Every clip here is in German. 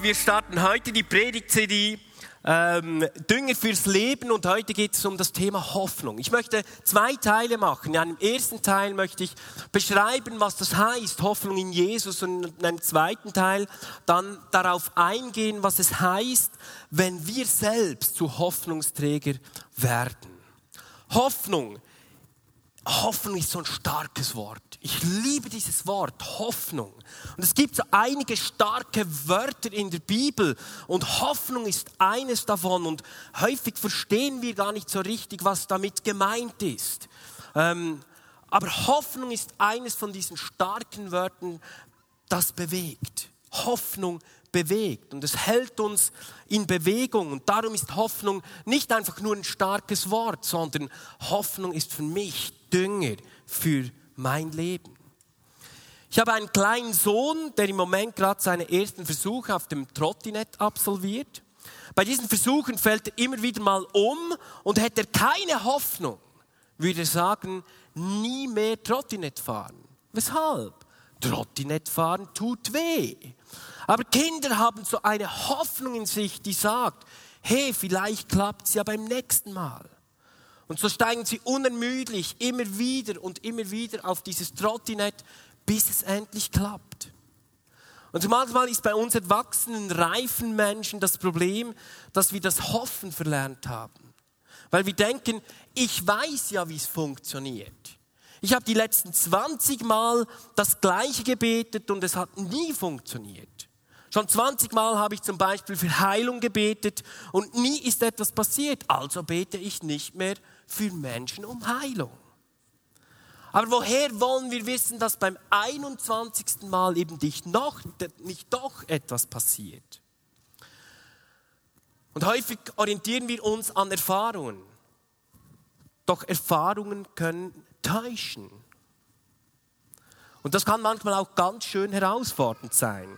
Wir starten heute die Predigt-CD ähm, Dünger fürs Leben und heute geht es um das Thema Hoffnung. Ich möchte zwei Teile machen. In einem ersten Teil möchte ich beschreiben, was das heißt, Hoffnung in Jesus und in einem zweiten Teil dann darauf eingehen, was es heißt, wenn wir selbst zu Hoffnungsträger werden. Hoffnung Hoffnung ist so ein starkes Wort. Ich liebe dieses Wort, Hoffnung. Und es gibt so einige starke Wörter in der Bibel und Hoffnung ist eines davon. Und häufig verstehen wir gar nicht so richtig, was damit gemeint ist. Ähm, aber Hoffnung ist eines von diesen starken Wörtern, das bewegt. Hoffnung bewegt und es hält uns in Bewegung und darum ist Hoffnung nicht einfach nur ein starkes Wort, sondern Hoffnung ist für mich Dünger für mein Leben. Ich habe einen kleinen Sohn, der im Moment gerade seine ersten Versuche auf dem Trottinett absolviert. Bei diesen Versuchen fällt er immer wieder mal um und hätte er keine Hoffnung, würde er sagen, nie mehr Trottinett fahren. Weshalb? Trottinett fahren tut weh. Aber Kinder haben so eine Hoffnung in sich, die sagt, hey, vielleicht klappt es ja beim nächsten Mal. Und so steigen sie unermüdlich immer wieder und immer wieder auf dieses Trottinett, bis es endlich klappt. Und manchmal ist bei uns erwachsenen, reifen Menschen das Problem, dass wir das Hoffen verlernt haben. Weil wir denken, ich weiß ja, wie es funktioniert. Ich habe die letzten 20 Mal das Gleiche gebetet und es hat nie funktioniert. Schon 20 Mal habe ich zum Beispiel für Heilung gebetet und nie ist etwas passiert. Also bete ich nicht mehr für Menschen um Heilung. Aber woher wollen wir wissen, dass beim 21. Mal eben nicht, noch, nicht doch etwas passiert? Und häufig orientieren wir uns an Erfahrungen. Doch Erfahrungen können täuschen. Und das kann manchmal auch ganz schön herausfordernd sein.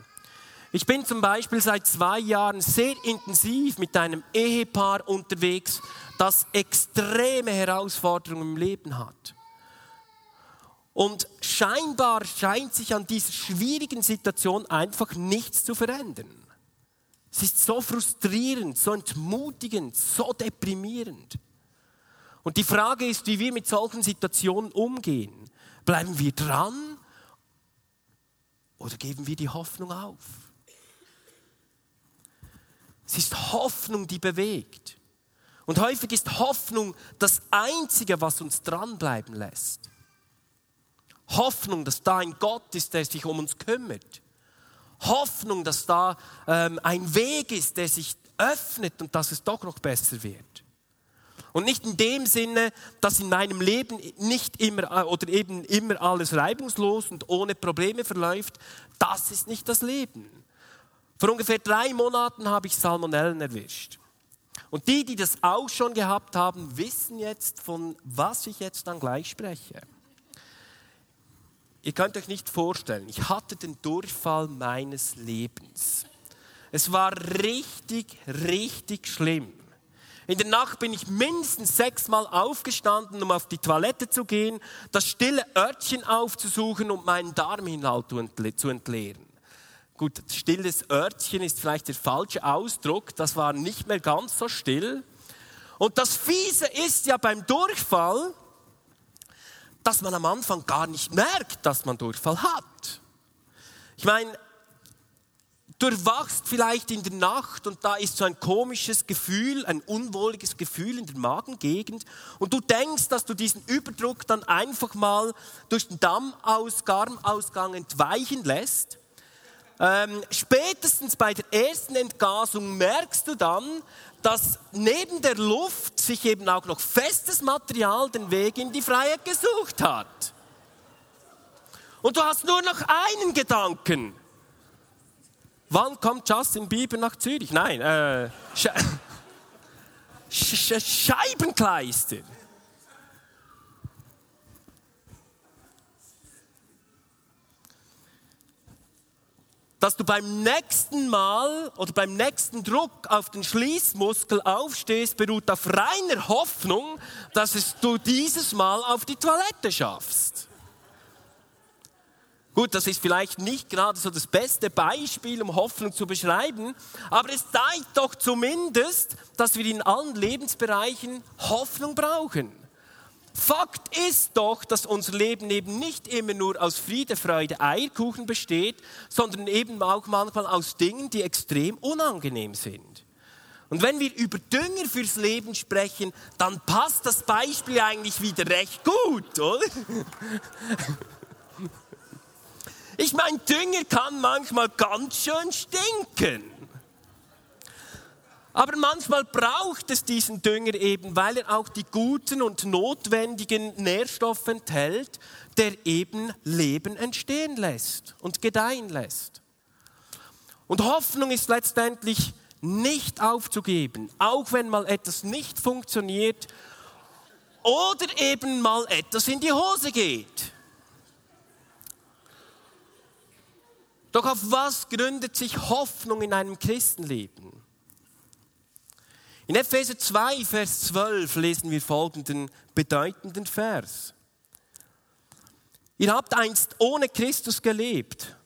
Ich bin zum Beispiel seit zwei Jahren sehr intensiv mit einem Ehepaar unterwegs, das extreme Herausforderungen im Leben hat. Und scheinbar scheint sich an dieser schwierigen Situation einfach nichts zu verändern. Es ist so frustrierend, so entmutigend, so deprimierend. Und die Frage ist, wie wir mit solchen Situationen umgehen. Bleiben wir dran oder geben wir die Hoffnung auf? Es ist Hoffnung, die bewegt. Und häufig ist Hoffnung das Einzige, was uns dranbleiben lässt. Hoffnung, dass da ein Gott ist, der sich um uns kümmert. Hoffnung, dass da ähm, ein Weg ist, der sich öffnet und dass es doch noch besser wird. Und nicht in dem Sinne, dass in meinem Leben nicht immer äh, oder eben immer alles reibungslos und ohne Probleme verläuft. Das ist nicht das Leben. Vor ungefähr drei Monaten habe ich Salmonellen erwischt. Und die, die das auch schon gehabt haben, wissen jetzt, von was ich jetzt dann gleich spreche. Ihr könnt euch nicht vorstellen, ich hatte den Durchfall meines Lebens. Es war richtig, richtig schlimm. In der Nacht bin ich mindestens sechsmal aufgestanden, um auf die Toilette zu gehen, das stille Örtchen aufzusuchen und meinen Darminhalt zu entleeren. Gut, stilles Örtchen ist vielleicht der falsche Ausdruck. Das war nicht mehr ganz so still. Und das Fiese ist ja beim Durchfall, dass man am Anfang gar nicht merkt, dass man Durchfall hat. Ich meine, du erwachst vielleicht in der Nacht und da ist so ein komisches Gefühl, ein unwohliges Gefühl in der Magengegend und du denkst, dass du diesen Überdruck dann einfach mal durch den Dammausgang entweichen lässt. Ähm, spätestens bei der ersten Entgasung merkst du dann, dass neben der Luft sich eben auch noch festes Material den Weg in die Freiheit gesucht hat. Und du hast nur noch einen Gedanken. Wann kommt Justin Bieber nach Zürich? Nein, äh, Sche Sch Scheibenkleister. dass du beim nächsten Mal oder beim nächsten Druck auf den Schließmuskel aufstehst, beruht auf reiner Hoffnung, dass es du dieses Mal auf die Toilette schaffst. Gut, das ist vielleicht nicht gerade so das beste Beispiel, um Hoffnung zu beschreiben, aber es zeigt doch zumindest, dass wir in allen Lebensbereichen Hoffnung brauchen. Fakt ist doch, dass unser Leben eben nicht immer nur aus Friede, Freude, Eierkuchen besteht, sondern eben auch manchmal aus Dingen, die extrem unangenehm sind. Und wenn wir über Dünger fürs Leben sprechen, dann passt das Beispiel eigentlich wieder recht gut, oder? Ich meine, Dünger kann manchmal ganz schön stinken. Aber manchmal braucht es diesen Dünger eben, weil er auch die guten und notwendigen Nährstoffe enthält, der eben Leben entstehen lässt und gedeihen lässt. Und Hoffnung ist letztendlich nicht aufzugeben, auch wenn mal etwas nicht funktioniert oder eben mal etwas in die Hose geht. Doch auf was gründet sich Hoffnung in einem Christenleben? In Epheser 2, Vers 12 lesen wir folgenden bedeutenden Vers. Ihr habt einst ohne Christus gelebt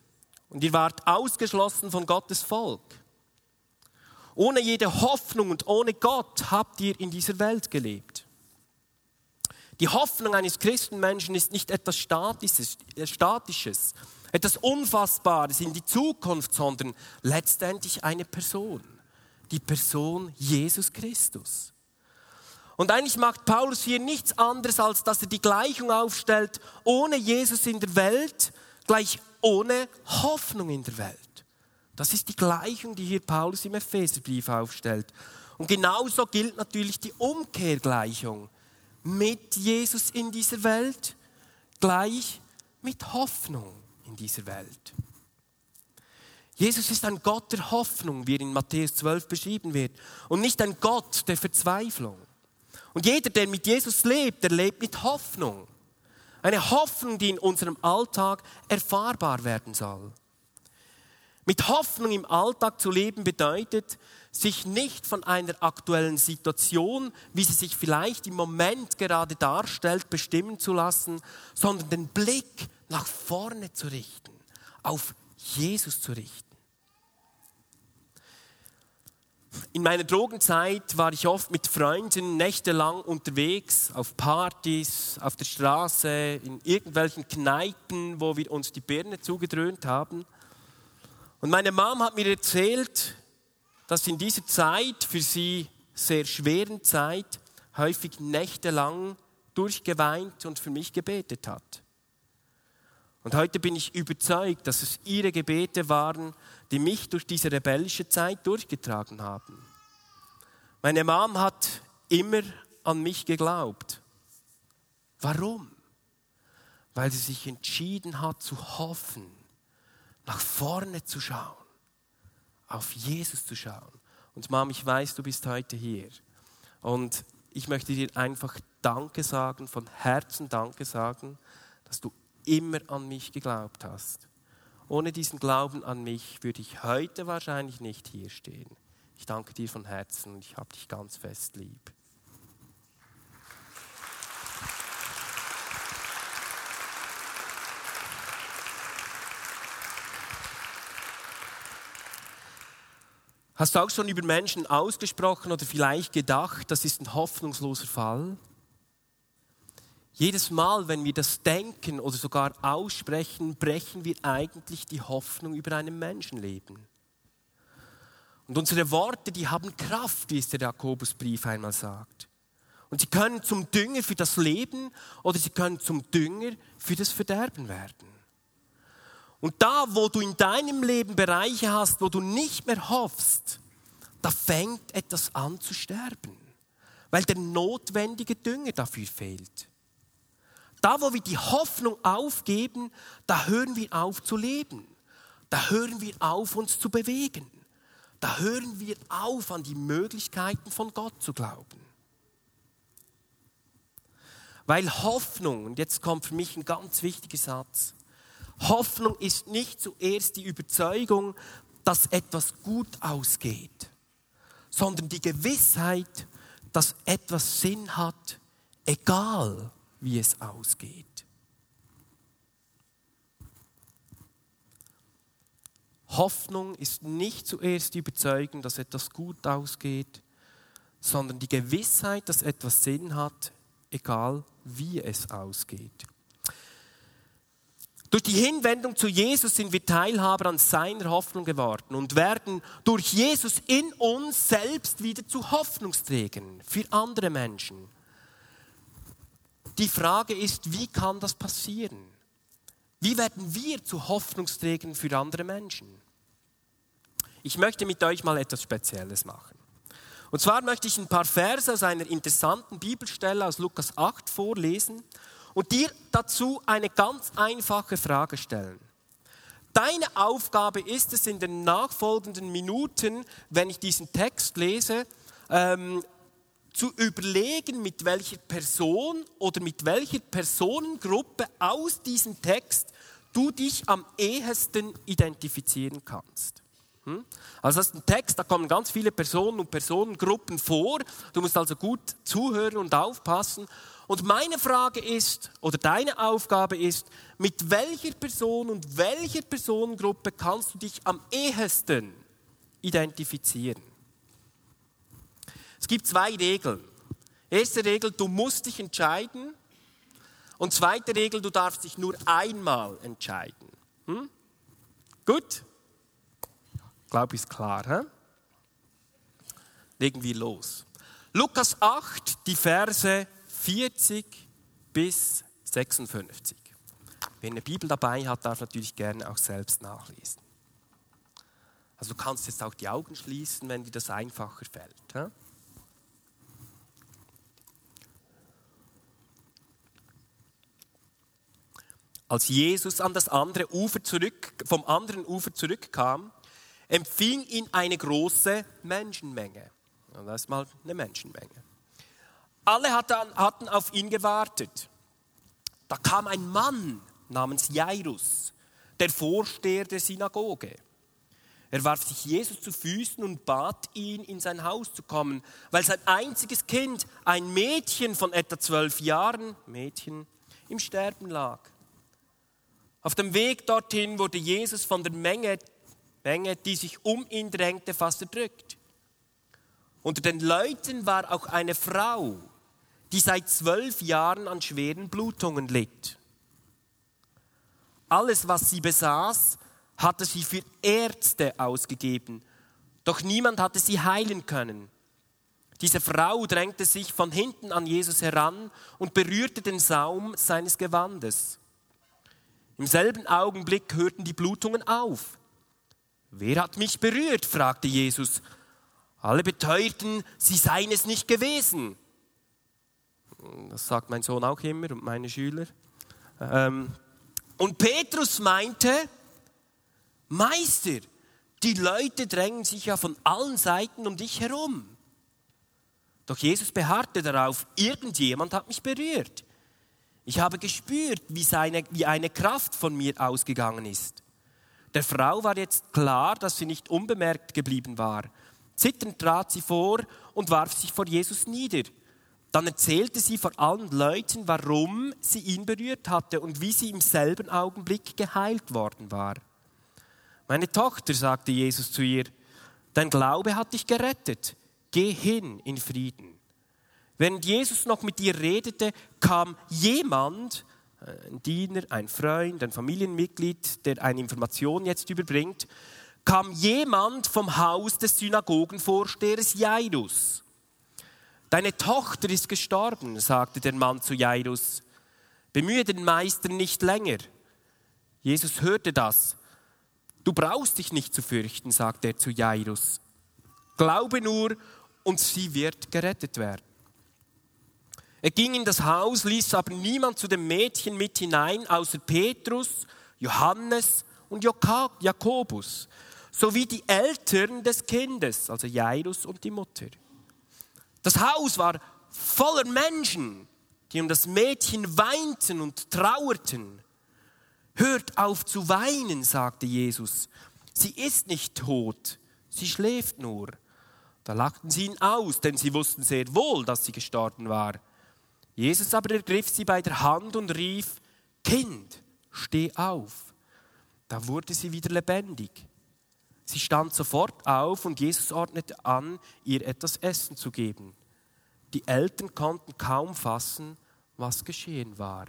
und ihr wart ausgeschlossen von Gottes Volk. Ohne jede Hoffnung und ohne Gott habt ihr in dieser Welt gelebt. Die Hoffnung eines Christenmenschen ist nicht etwas Statisches, etwas Unfassbares in die Zukunft, sondern letztendlich eine Person die Person Jesus Christus. Und eigentlich macht Paulus hier nichts anderes, als dass er die Gleichung aufstellt, ohne Jesus in der Welt, gleich ohne Hoffnung in der Welt. Das ist die Gleichung, die hier Paulus im Epheserbrief aufstellt. Und genauso gilt natürlich die Umkehrgleichung. Mit Jesus in dieser Welt, gleich mit Hoffnung in dieser Welt. Jesus ist ein Gott der Hoffnung, wie er in Matthäus 12 beschrieben wird, und nicht ein Gott der Verzweiflung. Und jeder, der mit Jesus lebt, der lebt mit Hoffnung. Eine Hoffnung, die in unserem Alltag erfahrbar werden soll. Mit Hoffnung im Alltag zu leben bedeutet, sich nicht von einer aktuellen Situation, wie sie sich vielleicht im Moment gerade darstellt, bestimmen zu lassen, sondern den Blick nach vorne zu richten, auf Jesus zu richten. In meiner Drogenzeit war ich oft mit Freunden nächtelang unterwegs, auf Partys, auf der Straße, in irgendwelchen Kneipen, wo wir uns die Birne zugedröhnt haben. Und meine Mom hat mir erzählt, dass in dieser Zeit, für sie sehr schweren Zeit, häufig nächtelang durchgeweint und für mich gebetet hat. Und heute bin ich überzeugt, dass es ihre Gebete waren, die mich durch diese rebellische Zeit durchgetragen haben. Meine Mom hat immer an mich geglaubt. Warum? Weil sie sich entschieden hat zu hoffen, nach vorne zu schauen, auf Jesus zu schauen. Und Mom, ich weiß, du bist heute hier. Und ich möchte dir einfach Danke sagen, von Herzen Danke sagen, dass du immer an mich geglaubt hast. Ohne diesen Glauben an mich würde ich heute wahrscheinlich nicht hier stehen. Ich danke dir von Herzen und ich habe dich ganz fest lieb. Hast du auch schon über Menschen ausgesprochen oder vielleicht gedacht, das ist ein hoffnungsloser Fall? Jedes Mal, wenn wir das denken oder sogar aussprechen, brechen wir eigentlich die Hoffnung über einem Menschenleben. Und unsere Worte, die haben Kraft, wie es der Jakobusbrief einmal sagt. Und sie können zum Dünger für das Leben oder sie können zum Dünger für das Verderben werden. Und da, wo du in deinem Leben Bereiche hast, wo du nicht mehr hoffst, da fängt etwas an zu sterben, weil der notwendige Dünger dafür fehlt. Da, wo wir die Hoffnung aufgeben, da hören wir auf zu leben. da hören wir auf, uns zu bewegen. Da hören wir auf, an die Möglichkeiten von Gott zu glauben. Weil Hoffnung, und jetzt kommt für mich ein ganz wichtiger Satz, Hoffnung ist nicht zuerst die Überzeugung, dass etwas gut ausgeht, sondern die Gewissheit, dass etwas Sinn hat, egal wie es ausgeht. Hoffnung ist nicht zuerst die Überzeugung, dass etwas gut ausgeht, sondern die Gewissheit, dass etwas Sinn hat, egal wie es ausgeht. Durch die Hinwendung zu Jesus sind wir Teilhaber an seiner Hoffnung geworden und werden durch Jesus in uns selbst wieder zu Hoffnungsträgern für andere Menschen. Die Frage ist, wie kann das passieren? Wie werden wir zu Hoffnungsträgern für andere Menschen? Ich möchte mit euch mal etwas Spezielles machen. Und zwar möchte ich ein paar Verse aus einer interessanten Bibelstelle aus Lukas 8 vorlesen und dir dazu eine ganz einfache Frage stellen. Deine Aufgabe ist es in den nachfolgenden Minuten, wenn ich diesen Text lese, ähm, zu überlegen, mit welcher Person oder mit welcher Personengruppe aus diesem Text du dich am ehesten identifizieren kannst. Hm? Also das ist ein Text, da kommen ganz viele Personen und Personengruppen vor. Du musst also gut zuhören und aufpassen. Und meine Frage ist, oder deine Aufgabe ist, mit welcher Person und welcher Personengruppe kannst du dich am ehesten identifizieren? Es gibt zwei Regeln. Erste Regel, du musst dich entscheiden. Und zweite Regel, du darfst dich nur einmal entscheiden. Hm? Gut? glaube, ist klar. He? Legen wir los. Lukas 8, die Verse 40 bis 56. Wer eine Bibel dabei hat, darf natürlich gerne auch selbst nachlesen. Also du kannst jetzt auch die Augen schließen, wenn dir das einfacher fällt. He? Als Jesus an das andere Ufer zurück, vom anderen Ufer zurückkam, empfing ihn eine große Menschenmenge. Das ist mal eine Menschenmenge. Alle hatten auf ihn gewartet. Da kam ein Mann namens Jairus, der Vorsteher der Synagoge. Er warf sich Jesus zu Füßen und bat ihn, in sein Haus zu kommen, weil sein einziges Kind, ein Mädchen von etwa zwölf Jahren, Mädchen, im Sterben lag. Auf dem Weg dorthin wurde Jesus von der Menge Menge, die sich um ihn drängte, fast erdrückt. Unter den Leuten war auch eine Frau, die seit zwölf Jahren an schweren Blutungen litt. Alles, was sie besaß, hatte sie für Ärzte ausgegeben, doch niemand hatte sie heilen können. Diese Frau drängte sich von hinten an Jesus heran und berührte den Saum seines Gewandes. Im selben Augenblick hörten die Blutungen auf. Wer hat mich berührt? fragte Jesus. Alle beteuerten, sie seien es nicht gewesen. Das sagt mein Sohn auch immer und meine Schüler. Ähm, und Petrus meinte, Meister, die Leute drängen sich ja von allen Seiten um dich herum. Doch Jesus beharrte darauf, irgendjemand hat mich berührt. Ich habe gespürt, wie, seine, wie eine Kraft von mir ausgegangen ist. Der Frau war jetzt klar, dass sie nicht unbemerkt geblieben war. Zitternd trat sie vor und warf sich vor Jesus nieder. Dann erzählte sie vor allen Leuten, warum sie ihn berührt hatte und wie sie im selben Augenblick geheilt worden war. Meine Tochter, sagte Jesus zu ihr, dein Glaube hat dich gerettet. Geh hin in Frieden. Während Jesus noch mit ihr redete, kam jemand, ein Diener, ein Freund, ein Familienmitglied, der eine Information jetzt überbringt, kam jemand vom Haus des Synagogenvorstehers Jairus. Deine Tochter ist gestorben, sagte der Mann zu Jairus. Bemühe den Meister nicht länger. Jesus hörte das. Du brauchst dich nicht zu fürchten, sagte er zu Jairus. Glaube nur und sie wird gerettet werden. Er ging in das Haus, ließ aber niemand zu dem Mädchen mit hinein, außer Petrus, Johannes und Jakobus sowie die Eltern des Kindes, also Jairus und die Mutter. Das Haus war voller Menschen, die um das Mädchen weinten und trauerten. Hört auf zu weinen, sagte Jesus. Sie ist nicht tot, sie schläft nur. Da lachten sie ihn aus, denn sie wussten sehr wohl, dass sie gestorben war. Jesus aber ergriff sie bei der Hand und rief, Kind, steh auf. Da wurde sie wieder lebendig. Sie stand sofort auf und Jesus ordnete an, ihr etwas Essen zu geben. Die Eltern konnten kaum fassen, was geschehen war.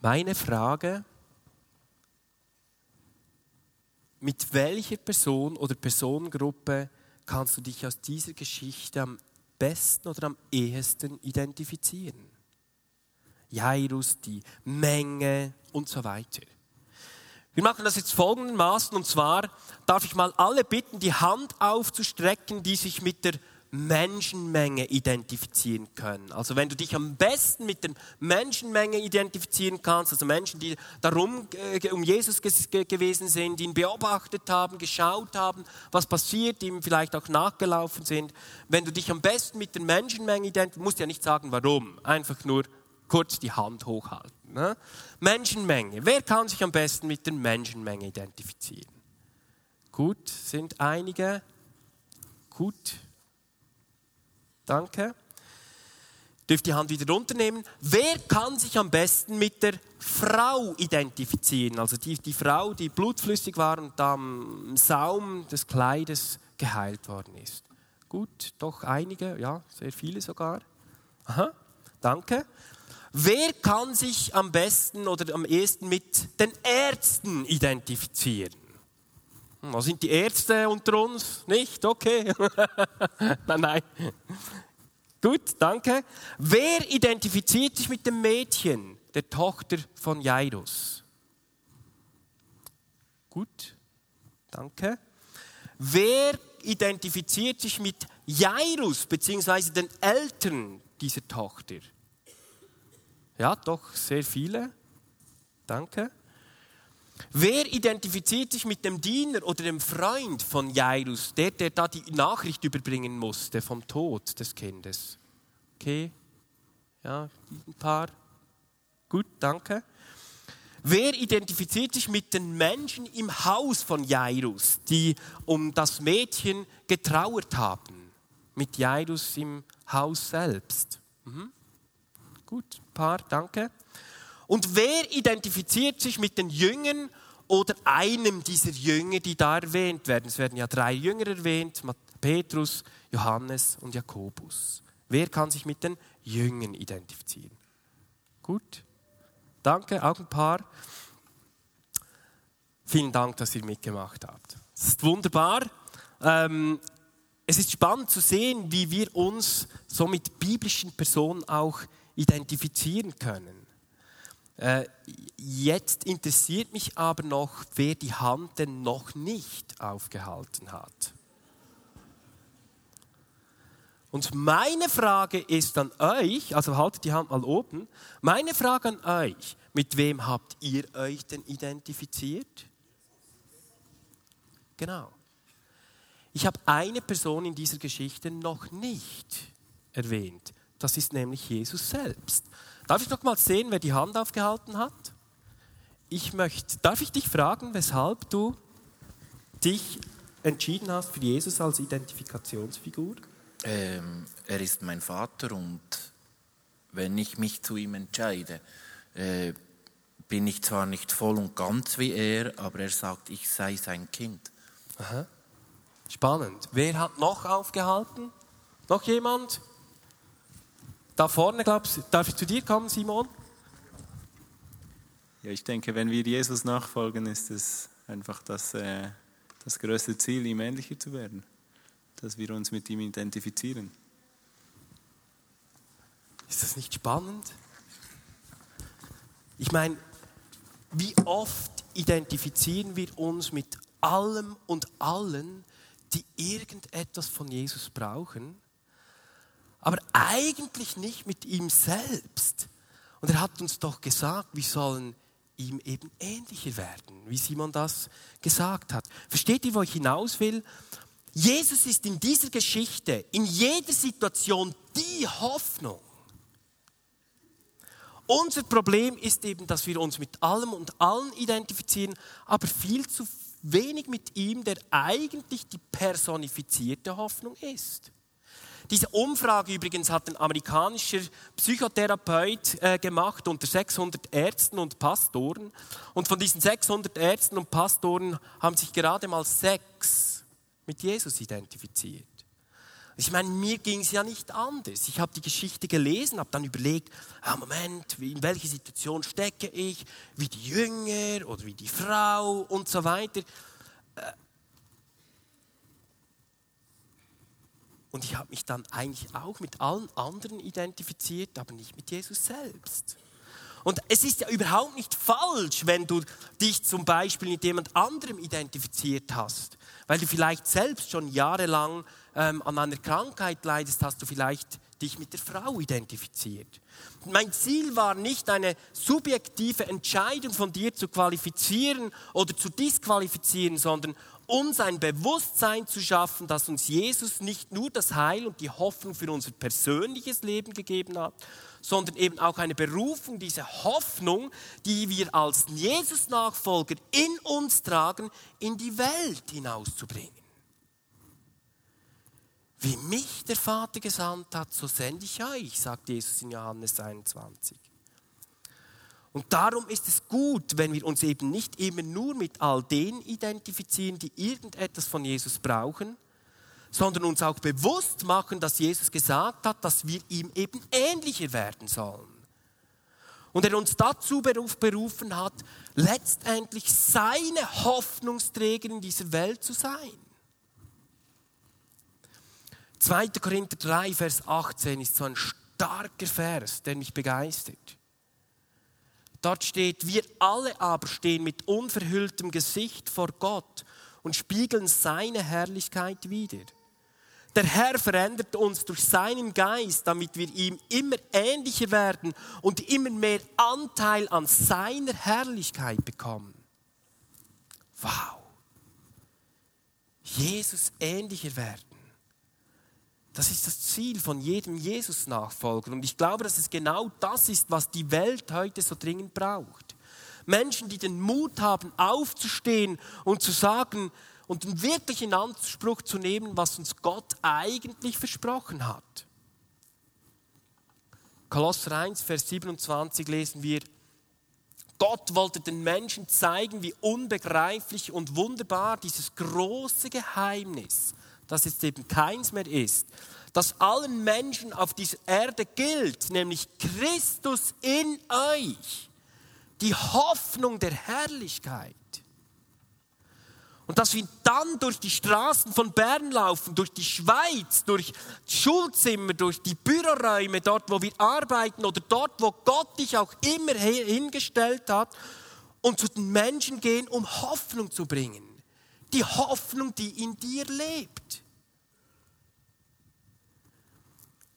Meine Frage, mit welcher Person oder Personengruppe kannst du dich aus dieser Geschichte am besten oder am ehesten identifizieren? Jairus, die Menge und so weiter. Wir machen das jetzt folgendermaßen und zwar darf ich mal alle bitten, die Hand aufzustrecken, die sich mit der Menschenmenge identifizieren können. Also wenn du dich am besten mit der Menschenmenge identifizieren kannst, also Menschen, die darum äh, um Jesus gewesen sind, ihn beobachtet haben, geschaut haben, was passiert, ihm vielleicht auch nachgelaufen sind. Wenn du dich am besten mit der Menschenmenge identifizierst, musst du ja nicht sagen, warum, einfach nur kurz die Hand hochhalten. Ne? Menschenmenge. Wer kann sich am besten mit der Menschenmenge identifizieren? Gut, sind einige. Gut. Danke. Dürft die Hand wieder runternehmen. Wer kann sich am besten mit der Frau identifizieren? Also die, die Frau, die blutflüssig war und am Saum des Kleides geheilt worden ist. Gut, doch einige, ja, sehr viele sogar. Aha, danke. Wer kann sich am besten oder am ehesten mit den Ärzten identifizieren? Hm, was sind die Ärzte unter uns? Nicht? Okay. nein, nein. Gut, danke. Wer identifiziert sich mit dem Mädchen, der Tochter von Jairus? Gut, danke. Wer identifiziert sich mit Jairus bzw. den Eltern dieser Tochter? Ja, doch, sehr viele. Danke. Wer identifiziert sich mit dem Diener oder dem Freund von Jairus, der, der da die Nachricht überbringen musste vom Tod des Kindes? Okay, ja, ein paar. Gut, danke. Wer identifiziert sich mit den Menschen im Haus von Jairus, die um das Mädchen getrauert haben? Mit Jairus im Haus selbst. Mhm. Gut, paar, danke. Und wer identifiziert sich mit den Jüngern oder einem dieser Jünger, die da erwähnt werden? Es werden ja drei Jünger erwähnt, Petrus, Johannes und Jakobus. Wer kann sich mit den Jüngern identifizieren? Gut, danke, auch ein paar. Vielen Dank, dass ihr mitgemacht habt. Es ist wunderbar. Ähm, es ist spannend zu sehen, wie wir uns so mit biblischen Personen auch identifizieren können. Äh, jetzt interessiert mich aber noch, wer die Hand denn noch nicht aufgehalten hat. Und meine Frage ist an euch, also haltet die Hand mal oben, meine Frage an euch, mit wem habt ihr euch denn identifiziert? Genau. Ich habe eine Person in dieser Geschichte noch nicht erwähnt. Das ist nämlich Jesus selbst. Darf ich noch mal sehen, wer die Hand aufgehalten hat? Ich möchte, darf ich dich fragen, weshalb du dich entschieden hast für Jesus als Identifikationsfigur? Ähm, er ist mein Vater und wenn ich mich zu ihm entscheide, äh, bin ich zwar nicht voll und ganz wie er, aber er sagt, ich sei sein Kind. Aha. Spannend. Wer hat noch aufgehalten? Noch jemand? Da vorne, glaubst darf ich zu dir kommen, Simon? Ja, ich denke, wenn wir Jesus nachfolgen, ist es einfach das, äh, das größte Ziel, ihm ähnlicher zu werden. Dass wir uns mit ihm identifizieren. Ist das nicht spannend? Ich meine, wie oft identifizieren wir uns mit allem und allen, die irgendetwas von Jesus brauchen? Aber eigentlich nicht mit ihm selbst. Und er hat uns doch gesagt, wir sollen ihm eben ähnlicher werden, wie Simon das gesagt hat. Versteht ihr, wo ich hinaus will? Jesus ist in dieser Geschichte, in jeder Situation die Hoffnung. Unser Problem ist eben, dass wir uns mit allem und allen identifizieren, aber viel zu wenig mit ihm, der eigentlich die personifizierte Hoffnung ist. Diese Umfrage übrigens hat ein amerikanischer Psychotherapeut äh, gemacht unter 600 Ärzten und Pastoren. Und von diesen 600 Ärzten und Pastoren haben sich gerade mal sechs mit Jesus identifiziert. Ich meine, mir ging es ja nicht anders. Ich habe die Geschichte gelesen, habe dann überlegt, ah, Moment, in welche Situation stecke ich, wie die Jünger oder wie die Frau und so weiter. Und ich habe mich dann eigentlich auch mit allen anderen identifiziert, aber nicht mit Jesus selbst. Und es ist ja überhaupt nicht falsch, wenn du dich zum Beispiel mit jemand anderem identifiziert hast, weil du vielleicht selbst schon jahrelang ähm, an einer Krankheit leidest, hast du vielleicht dich mit der Frau identifiziert. Mein Ziel war nicht eine subjektive Entscheidung von dir zu qualifizieren oder zu disqualifizieren, sondern uns ein Bewusstsein zu schaffen, dass uns Jesus nicht nur das Heil und die Hoffnung für unser persönliches Leben gegeben hat, sondern eben auch eine Berufung, diese Hoffnung, die wir als Jesus-Nachfolger in uns tragen, in die Welt hinauszubringen. Wie mich der Vater gesandt hat, so sende ich euch, sagt Jesus in Johannes 21. Und darum ist es gut, wenn wir uns eben nicht immer nur mit all denen identifizieren, die irgendetwas von Jesus brauchen, sondern uns auch bewusst machen, dass Jesus gesagt hat, dass wir ihm eben ähnlicher werden sollen. Und er uns dazu berufen hat, letztendlich seine Hoffnungsträger in dieser Welt zu sein. 2. Korinther 3, Vers 18 ist so ein starker Vers, der mich begeistert. Dort steht, wir alle aber stehen mit unverhülltem Gesicht vor Gott und spiegeln seine Herrlichkeit wider. Der Herr verändert uns durch seinen Geist, damit wir ihm immer ähnlicher werden und immer mehr Anteil an seiner Herrlichkeit bekommen. Wow. Jesus ähnlicher werden. Das ist das Ziel von jedem Jesus-Nachfolger. Und ich glaube, dass es genau das ist, was die Welt heute so dringend braucht. Menschen, die den Mut haben, aufzustehen und zu sagen und einen wirklichen Anspruch zu nehmen, was uns Gott eigentlich versprochen hat. Kolosser 1, Vers 27 lesen wir, Gott wollte den Menschen zeigen, wie unbegreiflich und wunderbar dieses große Geheimnis das jetzt eben keins mehr ist, das allen Menschen auf dieser Erde gilt, nämlich Christus in euch, die Hoffnung der Herrlichkeit. Und dass wir dann durch die Straßen von Bern laufen, durch die Schweiz, durch Schulzimmer, durch die Büroräume, dort wo wir arbeiten oder dort wo Gott dich auch immer hingestellt hat und zu den Menschen gehen, um Hoffnung zu bringen die Hoffnung, die in dir lebt.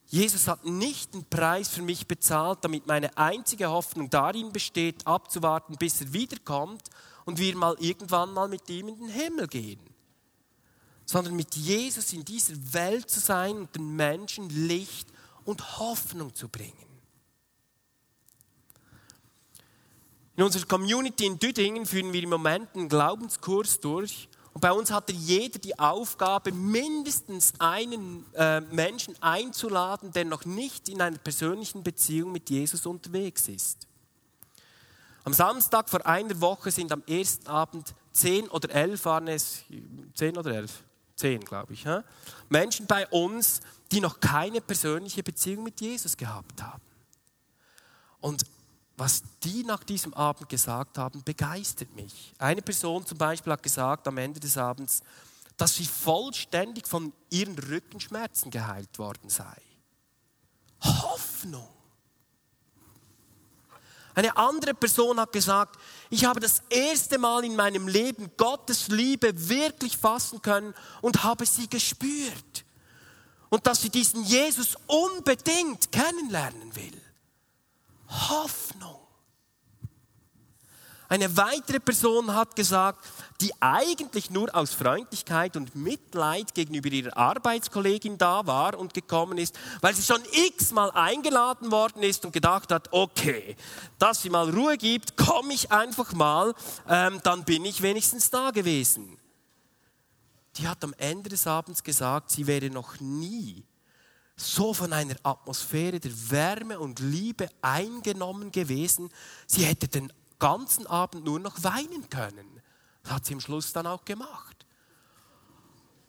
Jesus hat nicht den Preis für mich bezahlt, damit meine einzige Hoffnung darin besteht, abzuwarten, bis er wiederkommt und wir mal irgendwann mal mit ihm in den Himmel gehen. Sondern mit Jesus in dieser Welt zu sein und den Menschen Licht und Hoffnung zu bringen. In unserer Community in Düdingen führen wir im Moment einen Glaubenskurs durch und bei uns hatte jeder die Aufgabe, mindestens einen äh, Menschen einzuladen, der noch nicht in einer persönlichen Beziehung mit Jesus unterwegs ist. Am Samstag vor einer Woche sind am ersten Abend zehn oder elf waren es, zehn oder elf, zehn glaube ich, hä? Menschen bei uns, die noch keine persönliche Beziehung mit Jesus gehabt haben. Und was die nach diesem Abend gesagt haben, begeistert mich. Eine Person zum Beispiel hat gesagt am Ende des Abends, dass sie vollständig von ihren Rückenschmerzen geheilt worden sei. Hoffnung. Eine andere Person hat gesagt, ich habe das erste Mal in meinem Leben Gottes Liebe wirklich fassen können und habe sie gespürt. und dass sie diesen Jesus unbedingt kennenlernen will. Hoffnung. Eine weitere Person hat gesagt, die eigentlich nur aus Freundlichkeit und Mitleid gegenüber ihrer Arbeitskollegin da war und gekommen ist, weil sie schon x-mal eingeladen worden ist und gedacht hat, okay, dass sie mal Ruhe gibt, komme ich einfach mal, ähm, dann bin ich wenigstens da gewesen. Die hat am Ende des Abends gesagt, sie wäre noch nie so von einer Atmosphäre der Wärme und Liebe eingenommen gewesen. Sie hätte den ganzen Abend nur noch weinen können. Das hat sie am Schluss dann auch gemacht.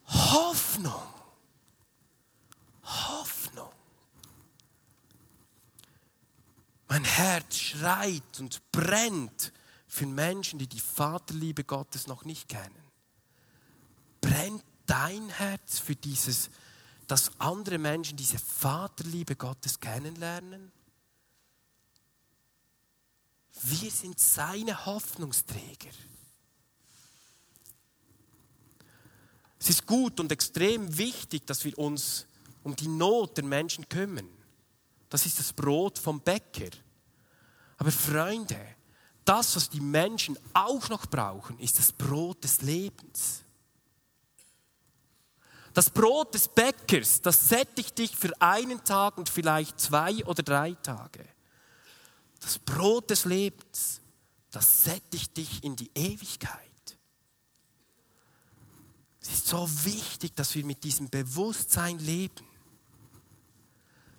Hoffnung. Hoffnung. Mein Herz schreit und brennt für Menschen, die die Vaterliebe Gottes noch nicht kennen. Brennt dein Herz für dieses, dass andere Menschen diese Vaterliebe Gottes kennenlernen? Wir sind seine Hoffnungsträger. Es ist gut und extrem wichtig, dass wir uns um die Not der Menschen kümmern. Das ist das Brot vom Bäcker. Aber Freunde, das, was die Menschen auch noch brauchen, ist das Brot des Lebens. Das Brot des Bäckers, das sättigt dich für einen Tag und vielleicht zwei oder drei Tage. Das Brot des Lebens, das sättigt dich in die Ewigkeit. Es ist so wichtig, dass wir mit diesem Bewusstsein leben.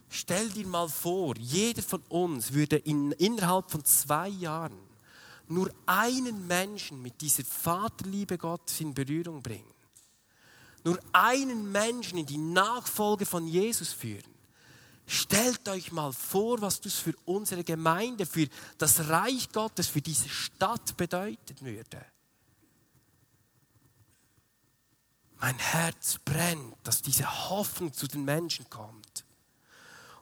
Stell dir mal vor, jeder von uns würde in, innerhalb von zwei Jahren nur einen Menschen mit dieser Vaterliebe Gottes in Berührung bringen. Nur einen Menschen in die Nachfolge von Jesus führen. Stellt euch mal vor, was das für unsere Gemeinde, für das Reich Gottes, für diese Stadt bedeuten würde. Mein Herz brennt, dass diese Hoffnung zu den Menschen kommt.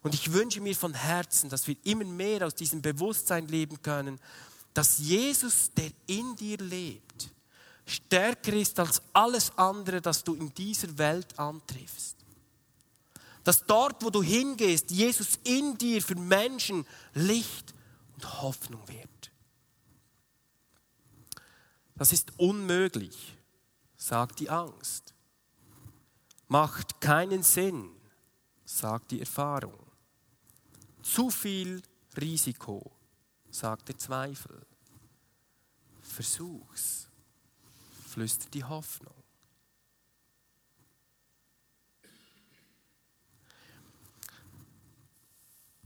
Und ich wünsche mir von Herzen, dass wir immer mehr aus diesem Bewusstsein leben können, dass Jesus, der in dir lebt, stärker ist als alles andere, das du in dieser Welt antriffst dass dort, wo du hingehst, Jesus in dir für Menschen Licht und Hoffnung wird. Das ist unmöglich, sagt die Angst. Macht keinen Sinn, sagt die Erfahrung. Zu viel Risiko, sagt der Zweifel. Versuch's, flüstert die Hoffnung.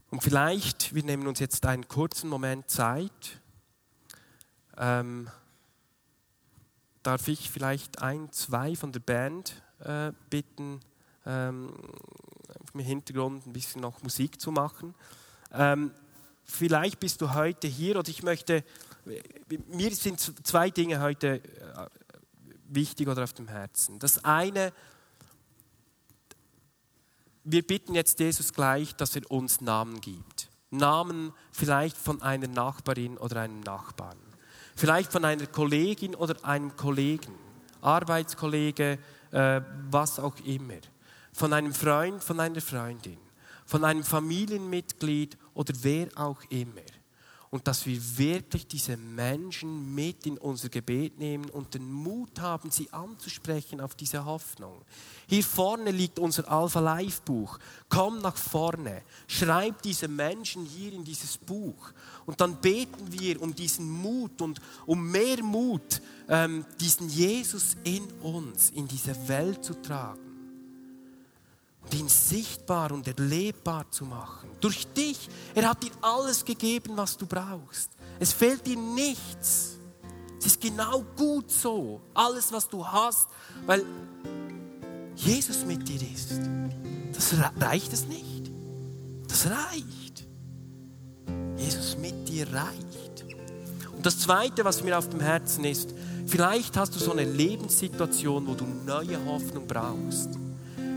Und vielleicht, wir nehmen uns jetzt einen kurzen Moment Zeit, ähm, darf ich vielleicht ein, zwei von der Band äh, bitten, ähm, im Hintergrund ein bisschen noch Musik zu machen. Ähm, vielleicht bist du heute hier oder ich möchte, mir sind zwei Dinge heute äh, wichtig oder auf dem Herzen. Das eine, wir bitten jetzt Jesus gleich, dass er uns Namen gibt. Namen vielleicht von einer Nachbarin oder einem Nachbarn. Vielleicht von einer Kollegin oder einem Kollegen, Arbeitskollege, äh, was auch immer. Von einem Freund, von einer Freundin. Von einem Familienmitglied oder wer auch immer und dass wir wirklich diese Menschen mit in unser Gebet nehmen und den Mut haben, sie anzusprechen auf diese Hoffnung. Hier vorne liegt unser Alpha Life Buch. Komm nach vorne, schreib diese Menschen hier in dieses Buch und dann beten wir um diesen Mut und um mehr Mut, ähm, diesen Jesus in uns, in diese Welt zu tragen und ihn sichtbar und erlebbar zu machen. Durch dich. Er hat dir alles gegeben, was du brauchst. Es fehlt dir nichts. Es ist genau gut so. Alles, was du hast, weil Jesus mit dir ist. Das reicht es nicht. Das reicht. Jesus mit dir reicht. Und das Zweite, was mir auf dem Herzen ist, vielleicht hast du so eine Lebenssituation, wo du neue Hoffnung brauchst.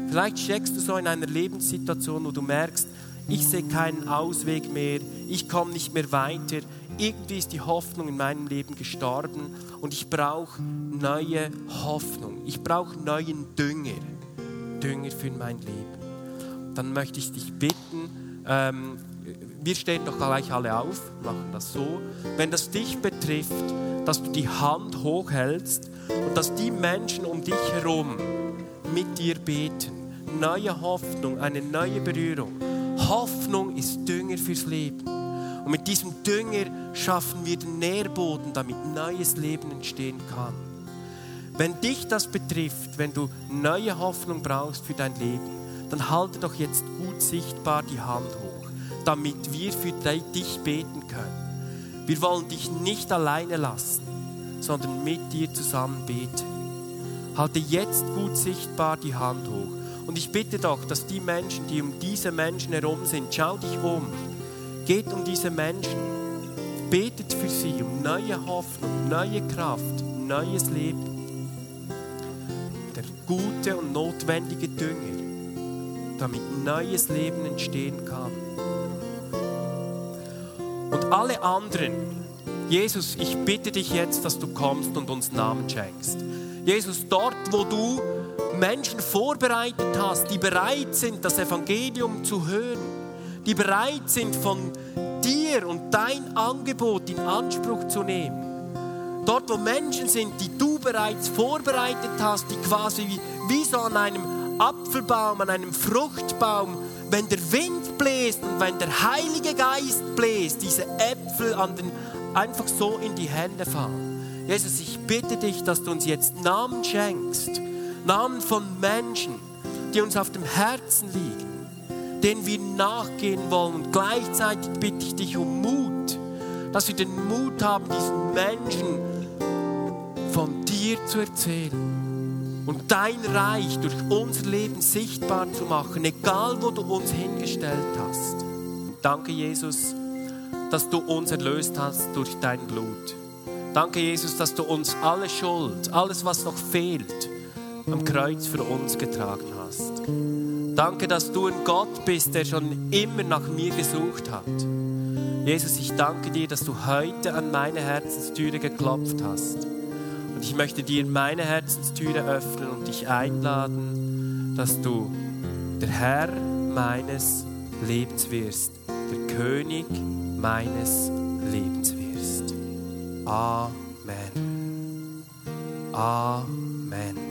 Vielleicht steckst du so in einer Lebenssituation, wo du merkst, ich sehe keinen Ausweg mehr, ich komme nicht mehr weiter, irgendwie ist die Hoffnung in meinem Leben gestorben und ich brauche neue Hoffnung, ich brauche neuen Dünger, Dünger für mein Leben. dann möchte ich dich bitten, ähm, wir stehen doch gleich alle auf, machen das so. Wenn das dich betrifft, dass du die Hand hochhältst und dass die Menschen um dich herum mit dir beten. Neue Hoffnung, eine neue Berührung. Hoffnung ist Dünger fürs Leben. Und mit diesem Dünger schaffen wir den Nährboden, damit neues Leben entstehen kann. Wenn dich das betrifft, wenn du neue Hoffnung brauchst für dein Leben, dann halte doch jetzt gut sichtbar die Hand hoch, damit wir für dich beten können. Wir wollen dich nicht alleine lassen, sondern mit dir zusammen beten. Halte jetzt gut sichtbar die Hand hoch. Und ich bitte doch, dass die Menschen, die um diese Menschen herum sind, schau dich um, geht um diese Menschen, betet für sie um neue Hoffnung, neue Kraft, neues Leben. Der gute und notwendige Dünger damit neues Leben entstehen kann. Und alle anderen, Jesus, ich bitte dich jetzt, dass du kommst und uns Namen schenkst. Jesus, dort, wo du Menschen vorbereitet hast, die bereit sind, das Evangelium zu hören, die bereit sind, von dir und dein Angebot in Anspruch zu nehmen. Dort, wo Menschen sind, die du bereits vorbereitet hast, die quasi wie, so an einem Apfelbaum, an einem Fruchtbaum, wenn der Wind bläst und wenn der Heilige Geist bläst, diese Äpfel an den, einfach so in die Hände fallen. Jesus, ich bitte dich, dass du uns jetzt Namen schenkst, Namen von Menschen, die uns auf dem Herzen liegen, denen wir nachgehen wollen. Und gleichzeitig bitte ich dich um Mut, dass wir den Mut haben, diesen Menschen von dir zu erzählen und dein Reich durch unser Leben sichtbar zu machen, egal wo du uns hingestellt hast. Danke, Jesus, dass du uns erlöst hast durch dein Blut. Danke, Jesus, dass du uns alle Schuld, alles, was noch fehlt, am Kreuz für uns getragen hast. Danke, dass du ein Gott bist, der schon immer nach mir gesucht hat. Jesus, ich danke dir, dass du heute an meine Herzenstüre geklopft hast. Und ich möchte dir meine Herzenstüre öffnen und dich einladen, dass du der Herr meines Lebens wirst, der König meines Lebens wirst. Amen. Amen.